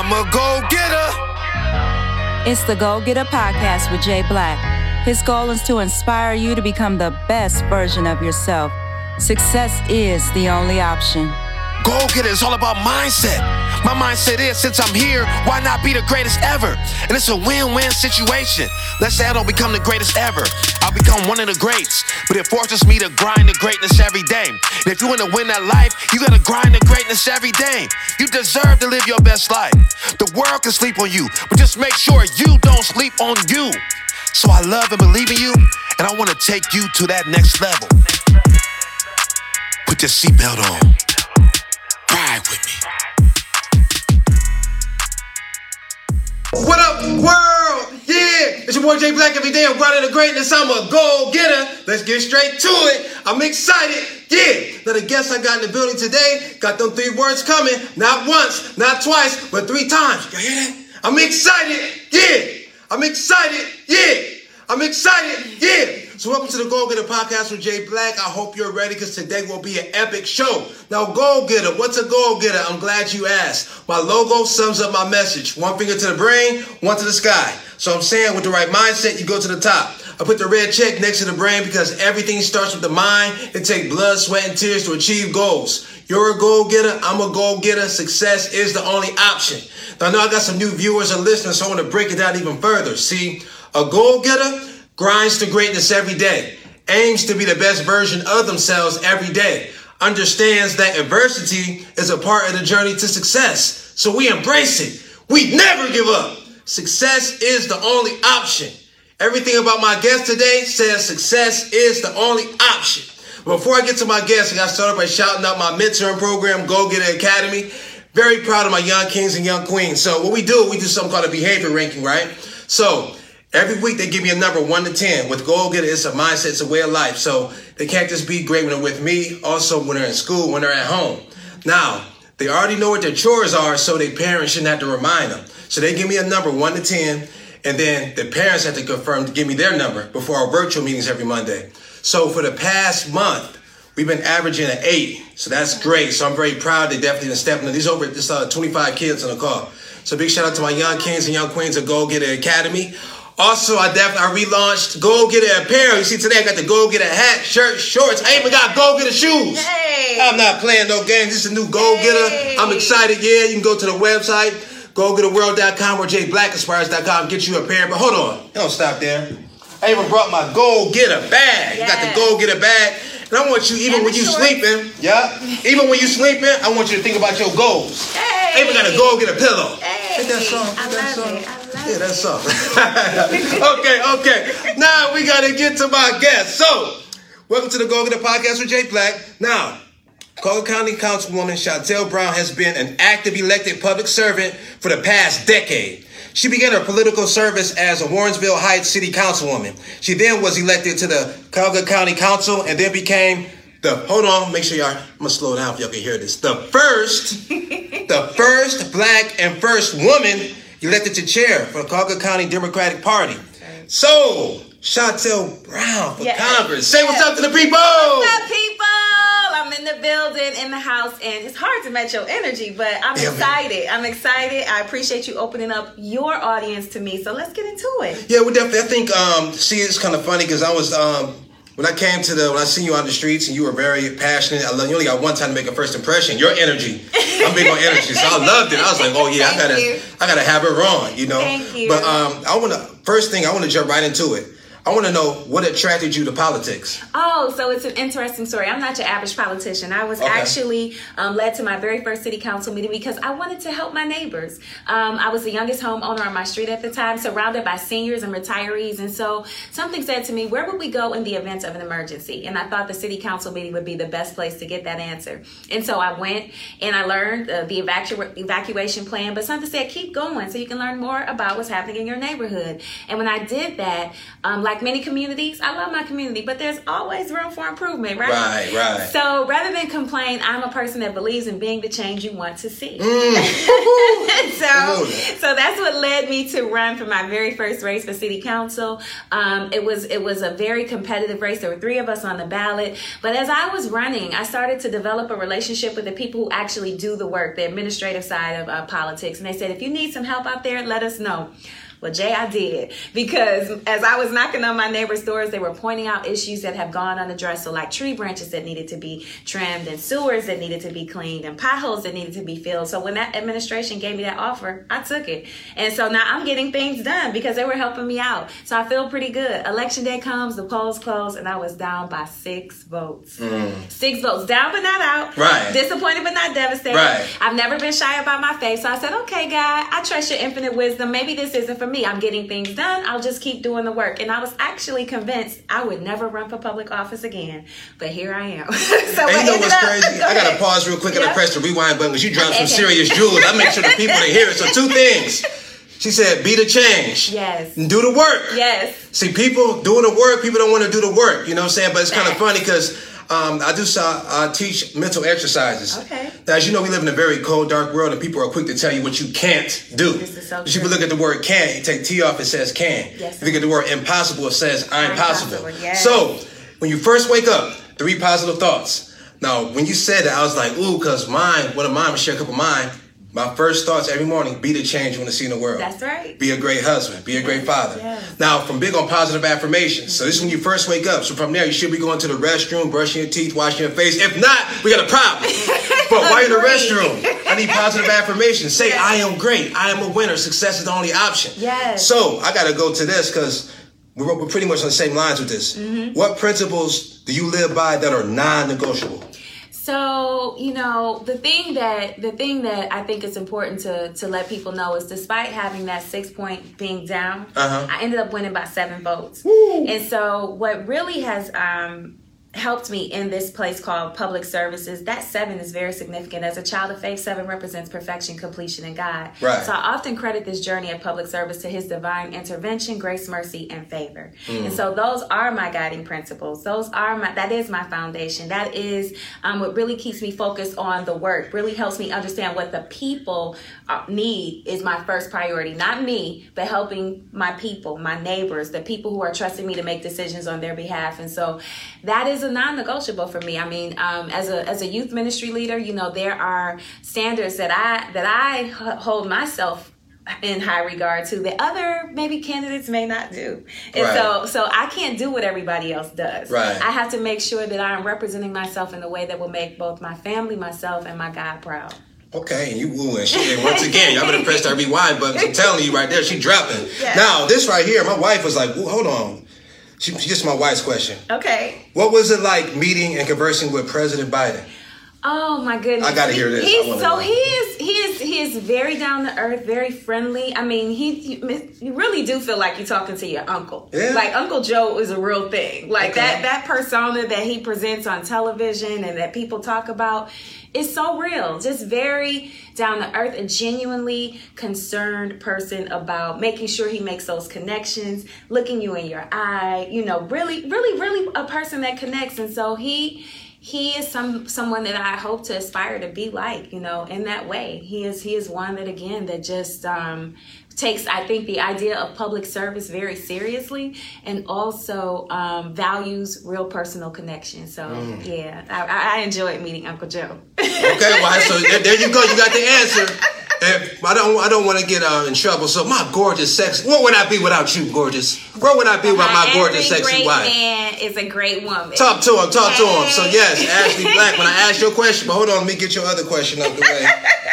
I'm a go getter. It's the Go Getter Podcast with Jay Black. His goal is to inspire you to become the best version of yourself. Success is the only option. Go getter is all about mindset. My mindset is since I'm here, why not be the greatest ever? And it's a win win situation. Let's say I don't become the greatest ever. I'll become one of the greats. But it forces me to grind the greatness every day. And if you want to win that life, you gotta grind the greatness every day. You deserve to live your best life. The world can sleep on you, but just make sure you don't sleep on you. So I love and believe in you, and I wanna take you to that next level. Put your seatbelt on. What up, world? Yeah, it's your boy Jay Black every day. I'm grinding the greatness. I'm a go getter. Let's get straight to it. I'm excited. Yeah, now the guests I got in the building today got them three words coming. Not once, not twice, but three times. You hear that? I'm excited. Yeah, I'm excited. Yeah, I'm excited. Yeah. So welcome to the Go Getter podcast with Jay Black. I hope you're ready because today will be an epic show. Now, Go Getter, what's a Go Getter? I'm glad you asked. My logo sums up my message. One finger to the brain, one to the sky. So I'm saying with the right mindset, you go to the top. I put the red check next to the brain because everything starts with the mind. It takes blood, sweat, and tears to achieve goals. You're a goal getter. I'm a goal getter. Success is the only option. Now, I know I got some new viewers and listeners, so I want to break it down even further. See, a goal getter grinds to greatness every day, aims to be the best version of themselves every day, understands that adversity is a part of the journey to success. So we embrace it. We never give up. Success is the only option. Everything about my guest today says success is the only option. Before I get to my guest, I got to start by shouting out my mentoring program, Go Get Academy. Very proud of my young kings and young queens. So what we do, we do something called a behavior ranking, right? So Every week they give me a number one to ten. With Go Getter, it's a mindset, it's a way of life. So they can't just be great when they're with me. Also, when they're in school, when they're at home. Now they already know what their chores are, so their parents shouldn't have to remind them. So they give me a number one to ten, and then the parents have to confirm to give me their number before our virtual meetings every Monday. So for the past month, we've been averaging an eight. So that's great. So I'm very proud. They definitely stepping in. These over this uh, 25 kids in the car. So big shout out to my young kings and young queens of Go Getter Academy. Also, I definitely I relaunched Go Getter Apparel. You see, today I got the Go Getter hat, shirt, shorts. I even got Go Getter shoes. Hey. I'm not playing no games. This is a new Go Getter. Hey. I'm excited. Yeah, you can go to the website, gogetterworld.com or jblackinspires.com, get you a pair. But hold on, don't stop there. I even brought my Go Getter bag. You got the Yes. Go Getter bag. And I want you, even when you shorts. sleeping, yeah, even when you sleeping, I want you to think about your goals. I even got a Go get a pillow. Hey. Hit that song. Hit that love song. Yeah, that's all. okay, okay. Now we gotta get to my guest. So, welcome to the Go Getter Podcast with Jay Black. Now, Cuyahoga County Councilwoman Shontel Brown has been an active elected public servant for the past decade. She began her political service as a Warrensville Heights City Councilwoman. She then was elected to the Cuyahoga County Council and then became the hold on, make sure y'all I'm gonna slow down if y'all can hear this. The first the first black and first woman elected to chair for the Cuyahoga County Democratic Party. So, Shontel Brown for Yes. Congress. Say what's up to the people. What's up, people? I'm in the building, in the house, and it's hard to match your energy, but I'm Yeah, man. excited. I'm excited. I appreciate you opening up your audience to me. So let's get into it. Yeah, we definitely. I think. Um, see, it's kind of funny because I was um, when I came to the when I seen you on the streets and you were very passionate. I love you. Only got one time to make a first impression. Your energy. I'm big on energy, so I loved it. I was like, oh yeah, I gotta, you. I gotta have it on. You know. Thank you. But um, I want to first thing I want to jump right into it. I want to know what attracted you to politics. Oh, so it's an interesting story. I'm not your average politician. I was Okay. actually um, led to my very first city council meeting because I wanted to help my neighbors. Um, I was the youngest homeowner on my street at the time, surrounded by seniors and retirees. And so something said to me, Where would we go in the event of an emergency? And I thought the city council meeting would be the best place to get that answer. And so I went and I learned uh, the evacu- evacuation plan, but something said, Keep going so you can learn more about what's happening in your neighborhood. And when I did that, um, like like many communities, I love my community, but there's always room for improvement, right? Right, right. So rather than complain, I'm a person that believes in being the change you want to see. Mm. so, so that's what led me to run for my very first race for city council. Um, it was it was a very competitive race. There were three of us on the ballot, but as I was running, I started to develop a relationship with the people who actually do the work, the administrative side of uh, politics, and they said, if you need some help out there, let us know. Well, Jay, I did because as I was knocking on my neighbors' doors, they were pointing out issues that have gone unaddressed. So, like tree branches that needed to be trimmed, and sewers that needed to be cleaned, and potholes that needed to be filled. So, when that administration gave me that offer, I took it. And so now I'm getting things done because they were helping me out. So, I feel pretty good. Election day comes, the polls close, and I was down by six votes. Mm. Six votes, down but not out. Right. Disappointed but not devastated. Right. I've never been shy about my faith. So, I said, okay, God, I trust your infinite wisdom. Maybe this isn't for me. I'm getting things done. I'll just keep doing the work. And I was actually convinced I would never run for public office again. But here I am. so and you know what's up, crazy? Go I got to pause real quick and I press the rewind button because you dropped some serious jewels. I make sure the people can hear it. So two things. She said, be the change. Yes. And do the work. Yes. See, people doing the work, people don't want to do the work. You know what I'm saying? But it's kind of funny because um, I do uh, teach mental exercises. Okay. Now, as you know, we live in a very cold, dark world, and people are quick to tell you what you can't do. This is so If you look at the word "can," you take T off, it says "can." Yes. If you look at the word "impossible," it says "I'm, possible." possible, yes. So, when you first wake up, three positive thoughts. Now, when you said that, I was like, "Ooh," because mine, one of mine, share a couple of mine. My first thoughts every morning: be the change you want to see in the world. That's right. Be a great husband. Be a great father. Yes. Now, from big on positive affirmations. So this is when you first wake up. So from there, you should be going to the restroom, brushing your teeth, washing your face. If not, we got a problem. but while you're in the restroom, I need positive affirmations. Say, I am great. I am a winner. Success is the only option. Yes. So I got to go to this because we're, we're pretty much on the same lines with this. Mm-hmm. What principles do you live by that are non-negotiable? So, you know, the thing that the thing that I think is important to to let people know is despite having that six point being down, Uh-huh. I ended up winning by seven votes. And so what really has um helped me in this place called public services. That seven is very significant. As a child of faith seven represents perfection completion and god. Right. so i often credit this journey of public service to his divine intervention grace mercy and favor. And so those are my guiding principles. Those are my that is my foundation. That is um, what really keeps me focused on the work really helps me understand what the people uh, need is my first priority. Not me but helping my people my neighbors the people who are trusting me to make decisions on their behalf. And so that is a non-negotiable for me. I mean um, as a as a youth ministry leader you know there are standards that i that i hold myself in high regard to that other maybe candidates may not do. And Right. so so i can't do what everybody else does. Right. i have to make sure that i'm representing myself in a way that will make both my family myself and my god proud Okay, and you woo and she and once again, y'all better press that rewind button. I'm telling you right there, she dropping. Yes. Now, this right here, my wife was like, hold on. She just my wife's question. okay What was it like meeting and conversing with President Biden? Oh my goodness! I gotta hear this. He's, so he is he is he is very down to earth, very friendly. I mean, he you, you really do feel like you're talking to your uncle. Yeah. Like Uncle Joe is a real thing. Like Okay. that that persona that he presents on television and that people talk about is so real. Just very down to earth, a genuinely concerned person about making sure he makes those connections, looking you in your eye. You know, really, really, really a person that connects. And so he he is some someone that I hope to aspire to be like, you know, in that way. He is he is one that again that just um takes I think the idea of public service very seriously and also um, values real personal connection. So yeah, I, I- enjoyed meeting Uncle Joe. Okay, well, so there you go. You got the answer. And I don't, I don't want to get uh, in trouble. So my gorgeous, sexy. What would I be without you, gorgeous? Where would I be without my gorgeous, Every sexy great wife? man is a great woman. Talk to him, talk to him. So yes, Ashley Black. When I asked your question, but hold on, let me get your other question out the way.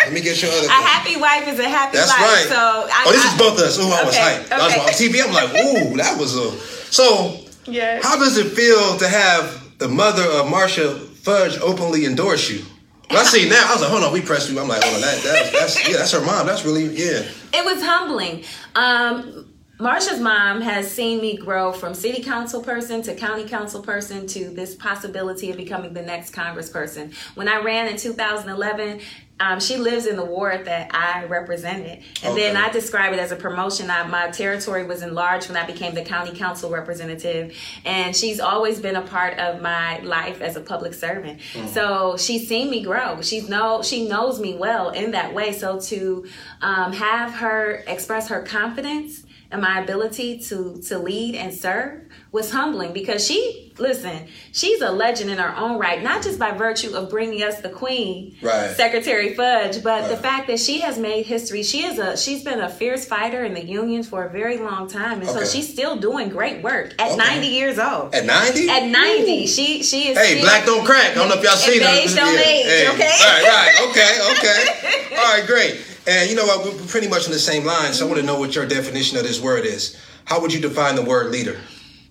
Let me get your other. Question. a happy wife is a happy That's life. right. So I, oh, this I- is both of us. Ooh, I was Okay, hyped. I was on TV. I'm like, ooh, that was a. So, Yeah. how does it feel to have the mother of Marcia Fudge openly endorse you? When I see now, I was like, hold on, we pressed you. I'm like, hold on, that, that's, that's yeah, that's her mom. That's really yeah. it was humbling. Um, Marcia's mom has seen me grow from city council person to county council person to this possibility of becoming the next congressperson. When I ran in 2011, um, she lives in the ward that I represented. And okay. then I describe it as a promotion. I, my territory was enlarged when I became the county council representative. And she's always been a part of my life as a public servant. Mm-hmm. So she's seen me grow. She's know, she knows me well in that way. So to um, have her express her confidence and my ability to to lead and serve was humbling because she listen she's a legend in her own right not just by virtue of bringing us the queen right. secretary fudge but right. the fact that she has made history she is a she's been a fierce fighter in the union for a very long time and okay. so she's still doing great work at okay. 90 years old at 90 at 90 Ooh. she she is hey black don't crack i don't know if y'all seen age don't age hey. okay right right okay okay all right great and you know what? We're pretty much on the same line. So I want to know what your definition of this word is. How would you define the word leader?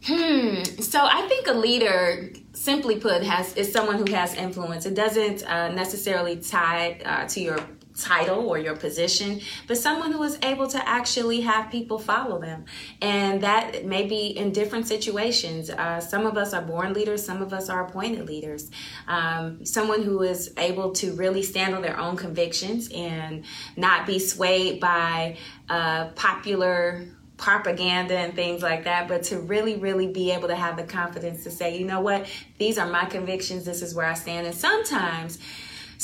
Hmm. So I think a leader, simply put, has is someone who has influence. It doesn't uh, necessarily tie uh, to your title or your position, but someone who is able to actually have people follow them. And that may be in different situations. Uh, some of us are born leaders, some of us are appointed leaders. Um, someone who is able to really stand on their own convictions and not be swayed by uh, popular propaganda and things like that, but to really, really be able to have the confidence to say, you know what, these are my convictions, this is where I stand. And sometimes,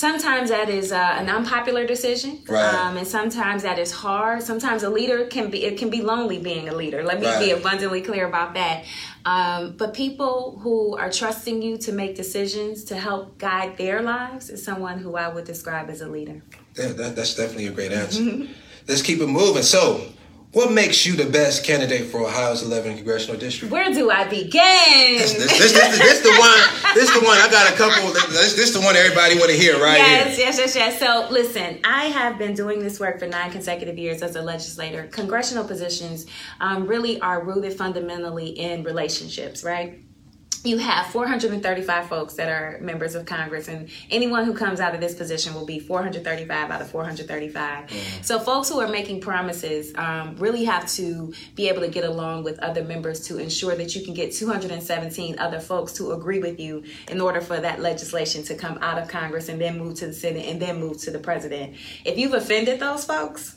sometimes that is uh, an unpopular decision right. um, and sometimes that is hard. Sometimes a leader can be it can be lonely being a leader. Let me right. be abundantly clear about that. Um, but people who are trusting you to make decisions to help guide their lives is someone who i would describe as a leader. Yeah, that, that's definitely a great answer. Let's keep it moving. So what makes you the best candidate for Ohio's 11th congressional district? Where do I begin? This, this, this, this, this the one. This the one. I got a couple. This, this the one everybody want to hear, right? Yes, here. yes, yes, yes. So listen, I have been doing this work for nine consecutive years as a legislator. Congressional positions um, really are rooted fundamentally in relationships, right? You have 435 folks that are members of Congress, and anyone who comes out of this position will be 435 out of 435. Mm. So, folks who are making promises um, really have to be able to get along with other members to ensure that you can get 217 other folks to agree with you in order for that legislation to come out of Congress and then move to the Senate and then move to the president. If you've offended those folks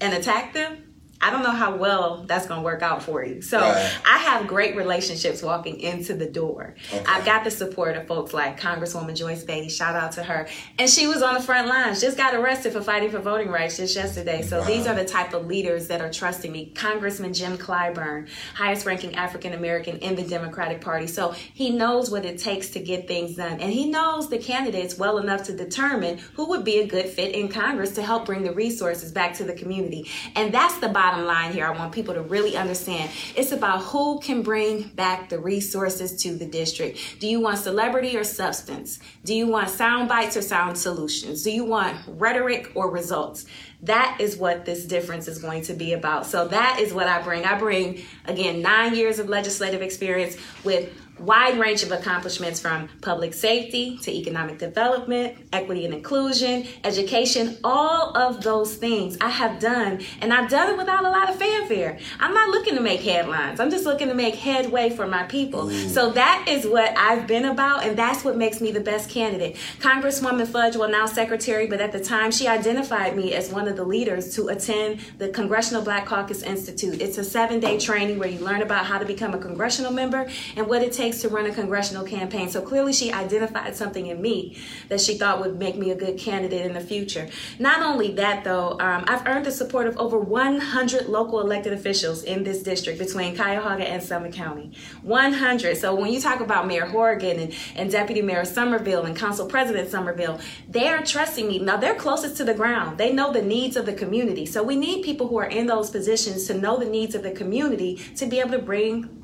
and attacked them, I don't know how well that's going to work out for you. So right. I have great relationships walking into the door. Okay. I've got the support of folks like Congresswoman Joyce Beatty. Shout out to her. And she was on the front lines, just got arrested for fighting for voting rights just yesterday. So wow. these are the type of leaders that are trusting me. Congressman Jim Clyburn, highest ranking African American in the Democratic Party. So he knows what it takes to get things done. And he knows the candidates well enough to determine who would be a good fit in Congress to help bring the resources back to the community. And that's the bottom line here. I want people to really understand. It's about who can bring back the resources to the district. Do you want celebrity or substance? Do you want sound bites or sound solutions? Do you want rhetoric or results? That is what this difference is going to be about. So that is what I bring. I bring, again, nine years of legislative experience with wide range of accomplishments from public safety to economic development, equity and inclusion, education, all of those things I have done, and I've done it without a lot of fanfare. I'm not looking to make headlines, I'm just looking to make headway for my people. Ooh. So that is what I've been about, and that's what makes me the best candidate. Congresswoman Fudge, well, now secretary, but at the time she identified me as one of the leaders to attend the Congressional Black Caucus Institute. It's a seven day training where you learn about how to become a congressional member and what it takes takes to run a congressional campaign. So clearly, she identified something in me that she thought would make me a good candidate in the future. Not only that, though, um, I've earned the support of over 100 local elected officials in this district between Cuyahoga and Summit County. 100. So when you talk about Mayor Horrigan and, and Deputy Mayor Somerville and Council President Somerville, they are trusting me. Now, they're closest to the ground. They know the needs of the community. So we need people who are in those positions to know the needs of the community to be able to bring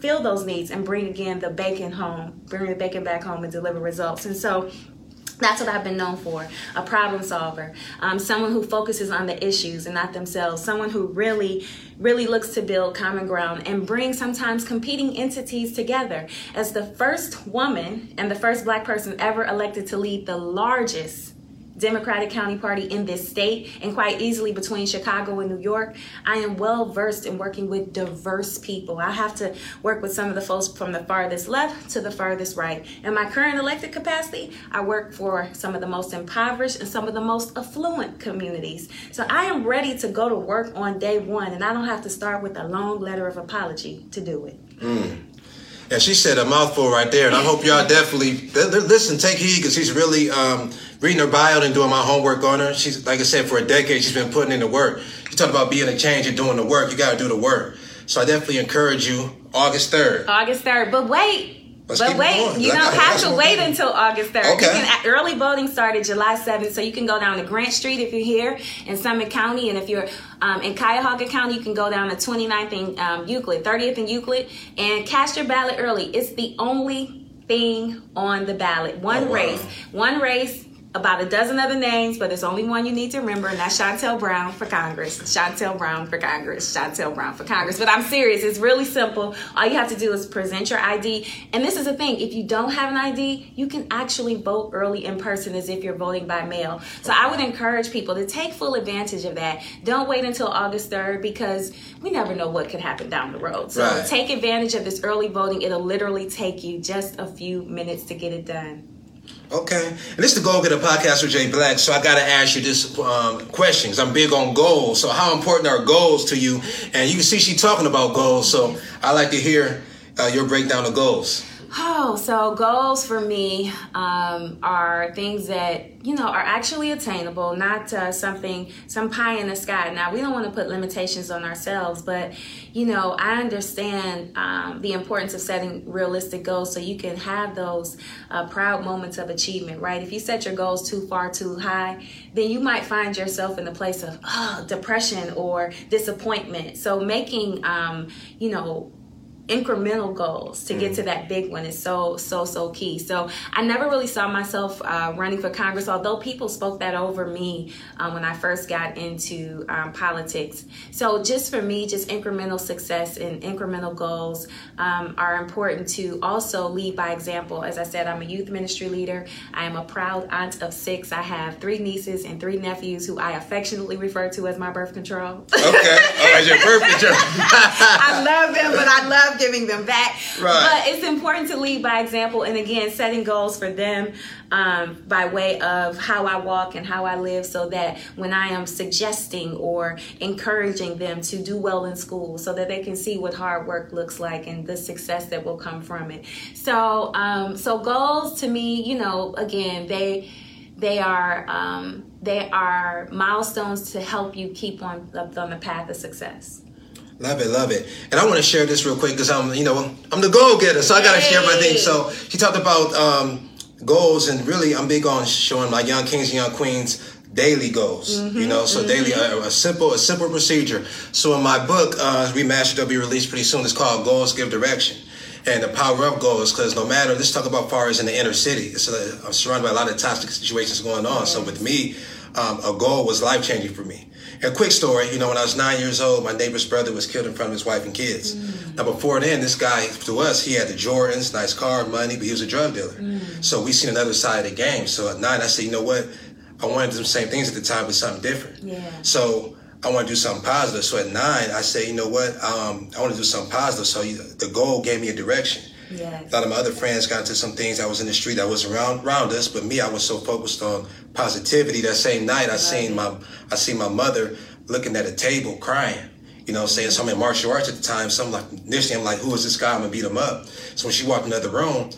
fill those needs and bring again the bacon home, bring the bacon back home and deliver results. And so that's what I've been known for a problem solver, um, someone who focuses on the issues and not themselves, someone who really, really looks to build common ground and bring sometimes competing entities together. As the first woman and the first black person ever elected to lead the largest Democratic County Party in this state and quite easily between Chicago and New York. I am well versed in working with diverse people. I have to work with some of the folks from the farthest left to the farthest right. In my current elected capacity, I work for some of the most impoverished and some of the most affluent communities. So I am ready to go to work on day one and I don't have to start with a long letter of apology to do it. Mm. And she said a mouthful right there, and I hope y'all definitely listen, take heed, because she's really um, reading her bio and doing my homework on her. She's like I said, for a decade she's been putting in the work. You talk about being a change and doing the work. You got to do the work. So I definitely encourage you. August third. August third, but wait. Let's but wait, you don't have to wait until August 3rd. Okay. Can, early voting started July 7th, so you can go down to Grant Street if you're here in Summit County, and if you're um, in Cuyahoga County, you can go down to 29th and um, Euclid, 30th and Euclid, and cast your ballot early. It's the only thing on the ballot. One oh, wow. race, one race about a dozen other names, but there's only one you need to remember, and that's Shontel Brown for Congress. Shontel Brown for Congress. Shontel Brown for Congress. But I'm serious. It's really simple. All you have to do is present your ID. And this is the thing. If you don't have an ID, you can actually vote early in person as if you're voting by mail. So I would encourage people to take full advantage of that. Don't wait until August 3rd because we never know what could happen down the road. So right. take advantage of this early voting. It'll literally take you just a few minutes to get it done. Okay. And this is the Go Getter podcast with Jay Black. So I got to ask you this um, questions. I'm big on goals. So how important are goals to you? And you can see she talking about goals. So I like to hear uh, your breakdown of goals. Oh, so goals for me um, are things that you know are actually attainable, not uh, something some pie in the sky. Now we don't want to put limitations on ourselves, but you know I understand um, the importance of setting realistic goals so you can have those uh, proud moments of achievement. Right? If you set your goals too far too high, then you might find yourself in the place of oh, depression or disappointment. So making um, you know incremental goals to get to mm. that big one is so so so key. So i never really saw myself uh, running for congress although people spoke that over me um, when i first got into um, politics. So just for me just incremental success and incremental goals um, are important to also lead by example. As i said i'm a youth ministry leader. I am a proud aunt of six. I have three nieces and three nephews who i affectionately refer to as my birth control. Okay. Oh as your birth control. I love them but i love giving them back. Right. But it's important to lead by example and again, setting goals for them um, by way of how I walk and how I live so that when I am suggesting or encouraging them to do well in school so that they can see what hard work looks like and the success that will come from it. So, um, so goals to me, you know, again, they, they are um, they are milestones to help you keep on on the path of success. Love it, love it. And I want to share this real quick because I'm, you know, I'm the goal getter, so I got to share my thing. So she talked about um, goals, and really, I'm big on showing my young kings and young queens daily goals. Mm-hmm, you know, so mm-hmm. daily a, a, simple, a simple procedure. So in my book, uh, remastered, will be released pretty soon. It's called Goals Give Direction. And the power of goals, because no matter, let's talk about far as in the inner city. It's a, I'm surrounded by a lot of toxic situations going on. So with me, um, a goal was life changing for me. A quick story, you know, when I was nine years old, my neighbor's brother was killed in front of his wife and kids. Mm. Now, before then, this guy, to us, he had the Jordans, nice car, money, but he was a drug dealer. Mm. So we seen another side of the game. So at nine, I said, you know what? I wanted to do the same things at the time, but something different. Yeah. So I want to do something positive. So at nine, I say, you know what? Um, I want to do something positive. So the goal gave me a direction. Yes. A lot of my other friends got into some things. I was in the street. I was around around us, but me, I was so focused on positivity. That same night, I seen my I seen my mother looking at a table crying. You know, saying something in martial arts at the time. Something like initially, I'm like, "Who is this guy? I'm gonna beat him up." So when she walked into the room,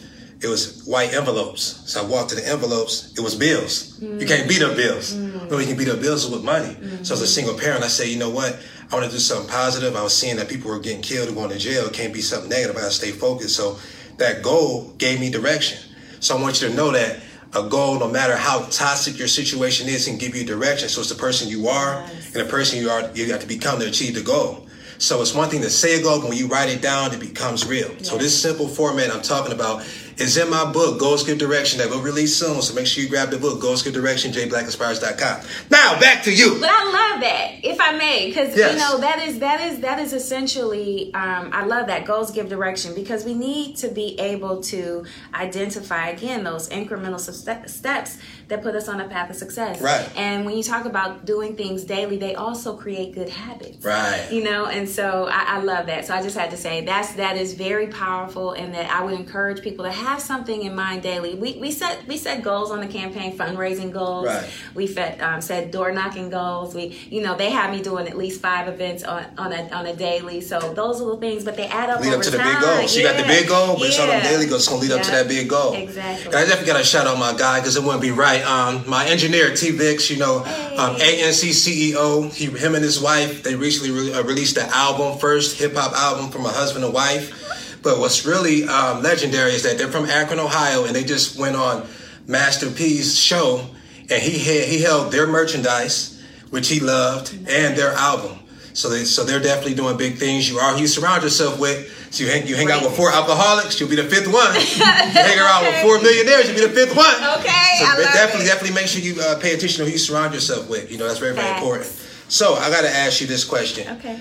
it was white envelopes. So I walked to the envelopes. It was bills. Mm. You can't beat up bills. Mm. No, you can beat up bills with money. Mm. So as a single parent, I say, you know what? I want to do something positive. I was seeing that people were getting killed and going to jail. It can't be something negative. I got to stay focused. So that goal gave me direction. So I want you to know that a goal, no matter how toxic your situation is, can give you direction. So it's the person you are yes. and the person you are you have to become to achieve the goal. So it's one thing to say a goal, but when you write it down, it becomes real. Yes. So this simple format I'm talking about is in my book, Goals Give Direction, that will release soon. So make sure you grab the book, Goals Give Direction, jblackinspires.com. Now back to you. But I love that, if I may, because yes. you know that is that is that is essentially um, I love that goals give direction because we need to be able to identify again those incremental steps that put us on a path of success. Right. And when you talk about doing things daily, they also create good habits. Right. You know, and so I, I love that. So I just had to say that's that is very powerful, and that I would encourage people to have something in mind daily. We, we set we set goals on the campaign, fundraising goals. Right. We set um, set door knocking goals. We you know they have me doing at least five events on on a on a daily. So those little things, but they add up. lead over up to the big goal. She you got the big goal, but it's on daily goals. It's gonna lead up to that big goal. Exactly. And I definitely got to shout out my guy because it wouldn't be right. Um, my engineer T Vix, you know, um, ANC CEO. He, him and his wife, they recently re- uh, released the album, first hip hop album from a husband and wife. But what's really um, legendary is that they're from Akron, Ohio, and they just went on Master P's show, and he had, he held their merchandise, which he loved, and their album. So they so they're definitely doing big things. You are who you surround yourself with. So you hang you hang out with four alcoholics, you'll be the fifth one. you hang around with four millionaires, you'll be the fifth one. Okay, So I love definitely it. definitely make sure you uh, pay attention to who you surround yourself with. You know that's very very Facts. important. So I got to ask you this question. Okay.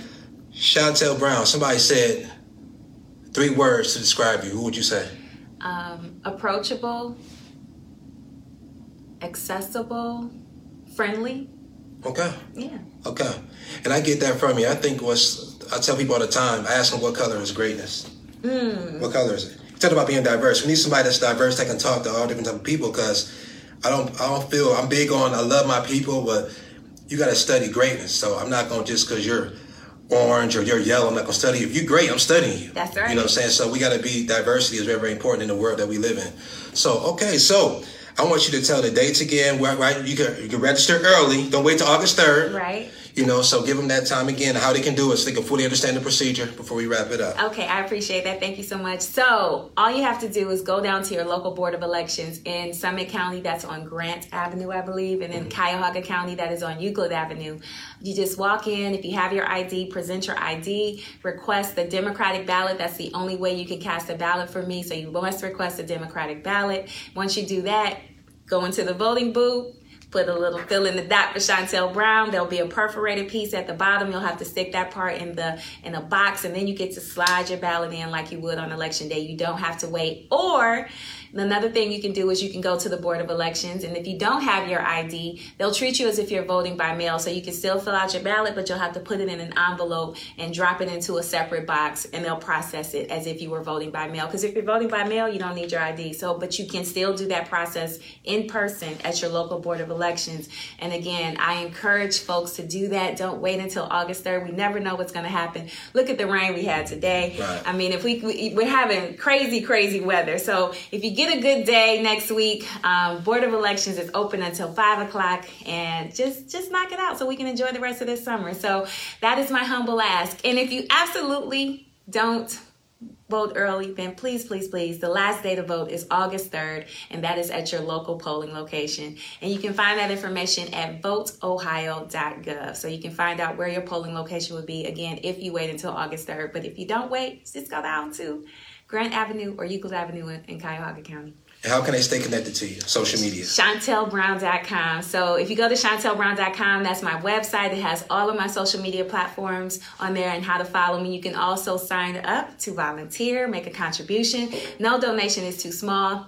Shontel Brown. Somebody said three words to describe you. Who would you say? Um, approachable, accessible, friendly. Okay. Yeah. Okay. And I get that from you. I think what's I tell people all the time. I ask them what color is greatness. Mm. What color is it? You talk about being diverse. We need somebody that's diverse that can talk to all different type of people. Because I don't I don't feel I'm big on I love my people, but you got to study greatness. So I'm not gonna just because you're orange or you're yellow, I'm not gonna study you. If you're great, I'm studying you. That's right. You know what I'm saying? So we got to be diversity is very very important in the world that we live in. So okay, so. I want you to tell the dates again. Right. You can you can register early. Don't wait till August third. Right. You know, so give them that time again, how they can do it so they can fully understand the procedure before we wrap it up. Okay, I appreciate that. Thank you so much. So, all you have to do is go down to your local board of elections in Summit County, that's on Grant Avenue, I believe, and in mm-hmm. Cuyahoga County, that is on Euclid Avenue. You just walk in. If you have your ID, present your ID, request the Democratic ballot. That's the only way you can cast a ballot for me. So, you must request a Democratic ballot. Once you do that, go into the voting booth. Put a little fill in the dot for Shontel Brown. There'll be a perforated piece at the bottom. You'll have to stick that part in the in a box, and then you get to slide your ballot in like you would on election day. You don't have to wait. Or another thing you can do is you can go to the Board of Elections, and if you don't have your ID, they'll treat you as if you're voting by mail. So you can still fill out your ballot, but you'll have to put it in an envelope and drop it into a separate box, and they'll process it as if you were voting by mail. Because if you're voting by mail, you don't need your ID. So, but you can still do that process in person at your local Board of Elections. And again, I encourage folks to do that. Don't wait until August 3rd. We never know what's going to happen. Look at the rain we had today. Right. I mean, if we, we we're having crazy, crazy weather. So if you get a good day next week, um, Board of Elections is open until five o'clock, and just just knock it out so we can enjoy the rest of this summer. So that is my humble ask. And if you absolutely don't vote early, then please, please, please, the last day to vote is August 3rd, and that is at your local polling location. And you can find that information at voteohio.gov. So you can find out where your polling location would be again if you wait until August 3rd. But if you don't wait, just go down to Grant Avenue or Euclid Avenue in, in Cuyahoga County. And how can they stay connected to you? Social media. ShontelBrown.com. So if you go to ShontelBrown.com, that's my website. It has all of my social media platforms on there and how to follow me. You can also sign up to volunteer, make a contribution. No donation is too small.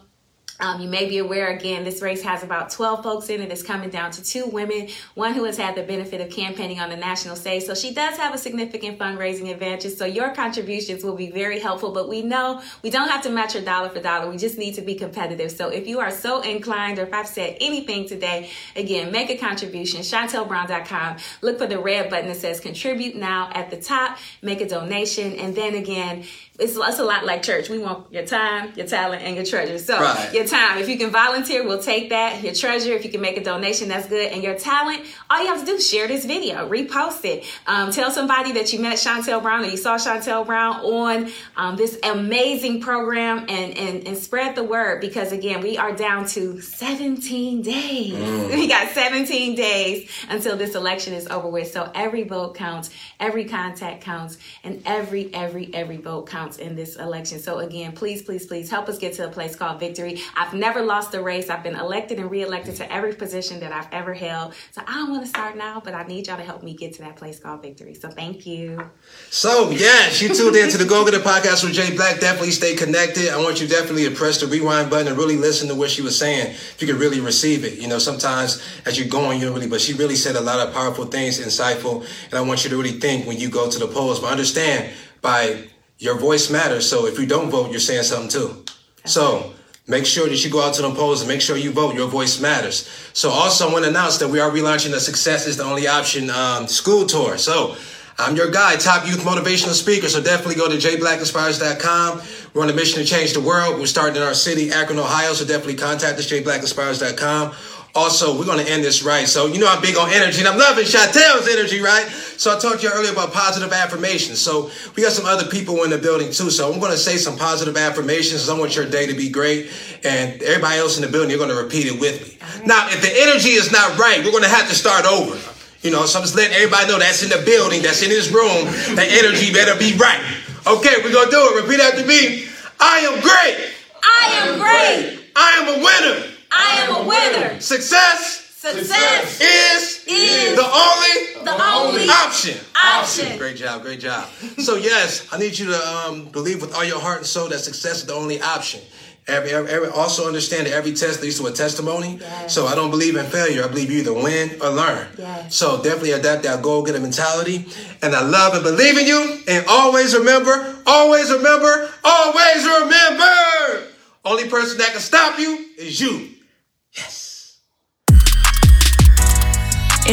Um, you may be aware again, this race has about 12 folks in it. It's coming down to two women, one who has had the benefit of campaigning on the national stage. So she does have a significant fundraising advantage. So your contributions will be very helpful. But we know we don't have to match your dollar for dollar. We just need to be competitive. So if you are so inclined, or if I've said anything today, again, make a contribution. ShontelBrown.com. Look for the red button that says contribute now at the top. Make a donation. And then again, it's, it's a lot like church. We want your time, your talent, and your treasure. So Right. your time, if you can volunteer, we'll take that. Your treasure, if you can make a donation, that's good. And your talent, all you have to do is share this video, repost it. Um, tell somebody that you met Shontel Brown or you saw Shontel Brown on um, this amazing program and, and, and spread the word because, again, we are down to 17 days. We got 17 days until this election is over with. So every vote counts, every contact counts, and every, every, every vote counts in this election. So again, please, please, please help us get to a place called victory. I've never lost a race. I've been elected and reelected to every position that I've ever held. So I don't want to start now, but I need y'all to help me get to that place called victory. So thank you. So yes, you tuned in to the Go Getter podcast with Jay Black. Definitely stay connected. I want you definitely to press the rewind button and really listen to what she was saying. If you could really receive it, you know, sometimes as you're going, you don't really. But she really said a lot of powerful things, insightful, and I want you to really think when you go to the polls. But understand, by your voice matters. So if you don't vote, you're saying something too. So. Make sure that you go out to the polls and make sure you vote. Your voice matters. So also I want to announce that we are relaunching the Success is the Only Option um, school tour. So I'm your guy, top youth motivational speaker. So definitely go to jblackinspires.com. We're on a mission to change the world. We're starting in our city, Akron, Ohio. So definitely contact us, jblackinspires.com. Also, we're going to end this right. So, you know, I'm big on energy and I'm loving Shontel's energy, right? So, I talked to you earlier about positive affirmations. So, we got some other people in the building too. So, I'm going to say some positive affirmations. I want your day to be great. And everybody else in the building, you're going to repeat it with me. Now, if the energy is not right, we're going to have to start over. You know, so I'm just letting everybody know that's in the building, that's in this room. That energy better be right. Okay, we're going to do it. Repeat after me. I am great. I am great. I am a winner. I am a winner. Success Success is, is the only the only option. option. Great job, great job. So yes, I need you to um, believe with all your heart and soul that success is the only option. Every, every, every- also understand that every test leads to a testimony. Yes. So I don't believe in failure. I believe you either win or learn. Yes. So definitely adapt that goal getter mentality. And I love and believe in you. And always remember, always remember, always remember. Only person that can stop you is you.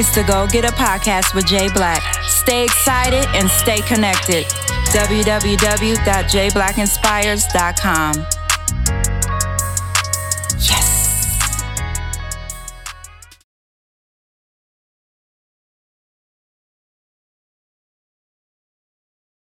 It's the Go Getter Podcast with Jay Black. Stay excited and stay connected. www.jblackinspires.com.